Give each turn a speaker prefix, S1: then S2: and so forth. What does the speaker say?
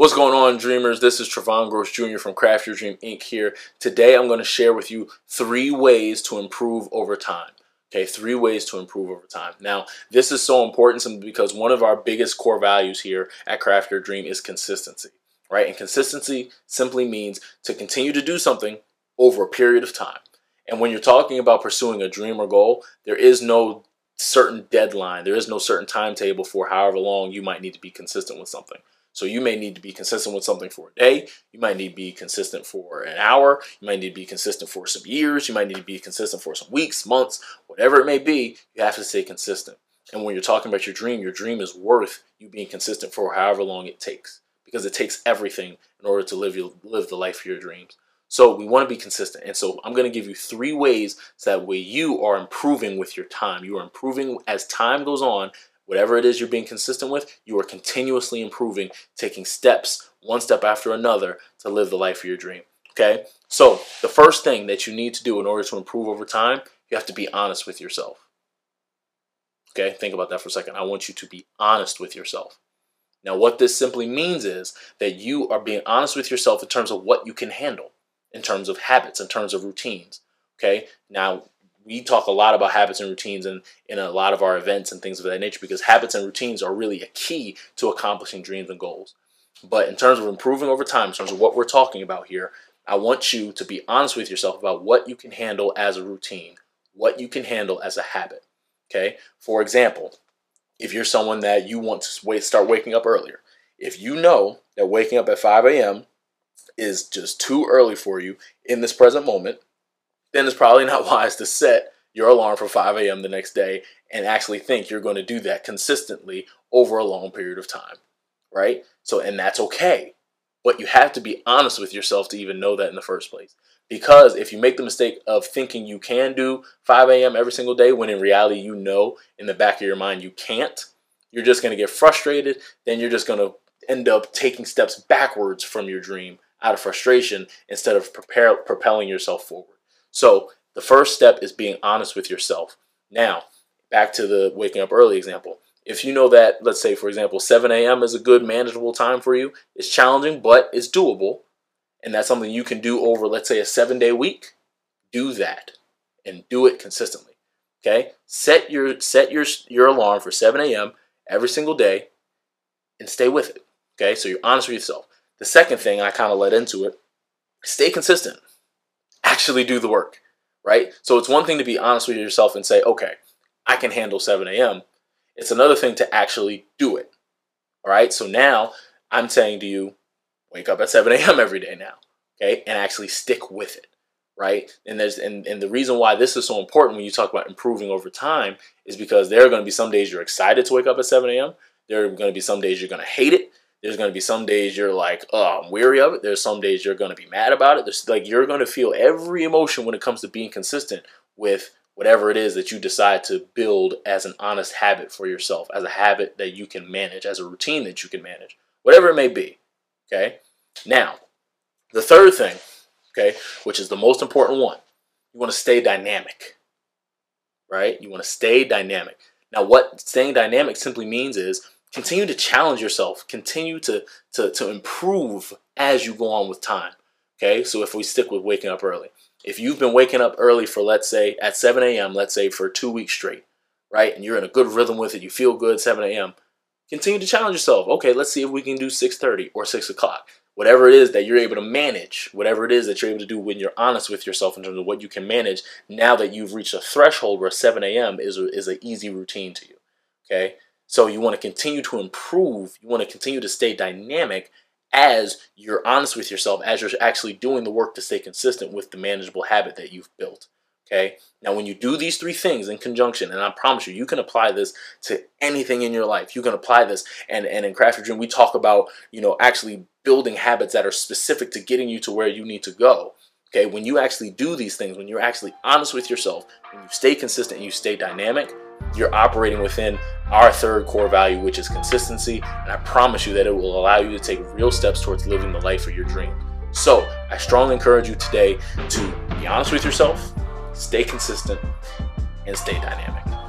S1: What's going on, dreamers? This is Trevon Gross Jr. from Craft Your Dream Inc. here. Today, I'm going to share with you three ways to improve over time. Okay, three ways to improve over time. Now, this is so important because one of our biggest core values here at Craft Your Dream is consistency, right? And consistency simply means to continue to do something over a period of time. And when you're talking about pursuing a dream or goal, there is no certain deadline, there is no certain timetable for however long you might need to be consistent with something. So you may need to be consistent with something for a day. You might need to be consistent for an hour. You might need to be consistent for some years. You might need to be consistent for some weeks, months, whatever it may be. You have to stay consistent. And when you're talking about your dream, your dream is worth you being consistent for however long it takes because it takes everything in order to live your, live the life of your dreams. So we want to be consistent. And so I'm going to give you three ways so that way you are improving with your time. You are improving as time goes on Whatever it is you're being consistent with, you are continuously improving, taking steps, one step after another, to live the life of your dream. Okay? So, the first thing that you need to do in order to improve over time, you have to be honest with yourself. Okay? Think about that for a second. I want you to be honest with yourself. Now, what this simply means is that you are being honest with yourself in terms of what you can handle, in terms of habits, in terms of routines. Okay? Now, we talk a lot about habits and routines and in a lot of our events and things of that nature because habits and routines are really a key to accomplishing dreams and goals. But in terms of improving over time, in terms of what we're talking about here, I want you to be honest with yourself about what you can handle as a routine, what you can handle as a habit. Okay? For example, if you're someone that you want to start waking up earlier, if you know that waking up at 5 a.m. is just too early for you in this present moment, then it's probably not wise to set your alarm for 5 a.m. the next day and actually think you're going to do that consistently over a long period of time, right? So, and that's okay. But you have to be honest with yourself to even know that in the first place. Because if you make the mistake of thinking you can do 5 a.m. every single day, when in reality you know in the back of your mind you can't, you're just going to get frustrated. Then you're just going to end up taking steps backwards from your dream out of frustration instead of prepare, propelling yourself forward. So the first step is being honest with yourself. Now, back to the waking up early example. If you know that, let's say, for example, 7 a.m. is a good manageable time for you, it's challenging, but it's doable, and that's something you can do over, let's say, a seven day week, do that and do it consistently. Okay? Set your set your your alarm for 7 a.m. every single day and stay with it. Okay, so you're honest with yourself. The second thing I kind of led into it, stay consistent actually do the work, right? So it's one thing to be honest with yourself and say, okay, I can handle 7 a.m. It's another thing to actually do it. All right. So now I'm saying to you, wake up at 7 a.m. every day now. Okay. And actually stick with it. Right. And there's and, and the reason why this is so important when you talk about improving over time is because there are going to be some days you're excited to wake up at 7 a.m. There are going to be some days you're going to hate it. There's going to be some days you're like, oh, I'm weary of it. There's some days you're going to be mad about it. There's like you're going to feel every emotion when it comes to being consistent with whatever it is that you decide to build as an honest habit for yourself, as a habit that you can manage, as a routine that you can manage, whatever it may be. Okay. Now, the third thing, okay, which is the most important one, you want to stay dynamic, right? You want to stay dynamic. Now, what staying dynamic simply means is continue to challenge yourself. Continue to, to to improve as you go on with time okay? So if we stick with waking up early. If you've been waking up early for let's say at 7 a.m let's say for two weeks straight right and you're in a good rhythm with it you feel good 7 a.m continue to challenge yourself. Okay let's see if we can do 6.30 or 6 o'clock. Whatever it is that you're able to manage whatever it is that you're able to do when you're honest with yourself in terms of what you can manage now that you've reached a threshold where 7 a.m is, is an easy routine to you okay so you want to continue to improve, you want to continue to stay dynamic as you're honest with yourself, as you're actually doing the work to stay consistent with the manageable habit that you've built. Okay. Now, when you do these three things in conjunction, and I promise you, you can apply this to anything in your life. You can apply this, and and in Craft Your Dream, we talk about you know actually building habits that are specific to getting you to where you need to go. Okay. When you actually do these things, when you're actually honest with yourself, when you stay consistent and you stay dynamic, you're operating within our third core value, which is consistency. And I promise you that it will allow you to take real steps towards living the life of your dream. So I strongly encourage you today to be honest with yourself, stay consistent, and stay dynamic.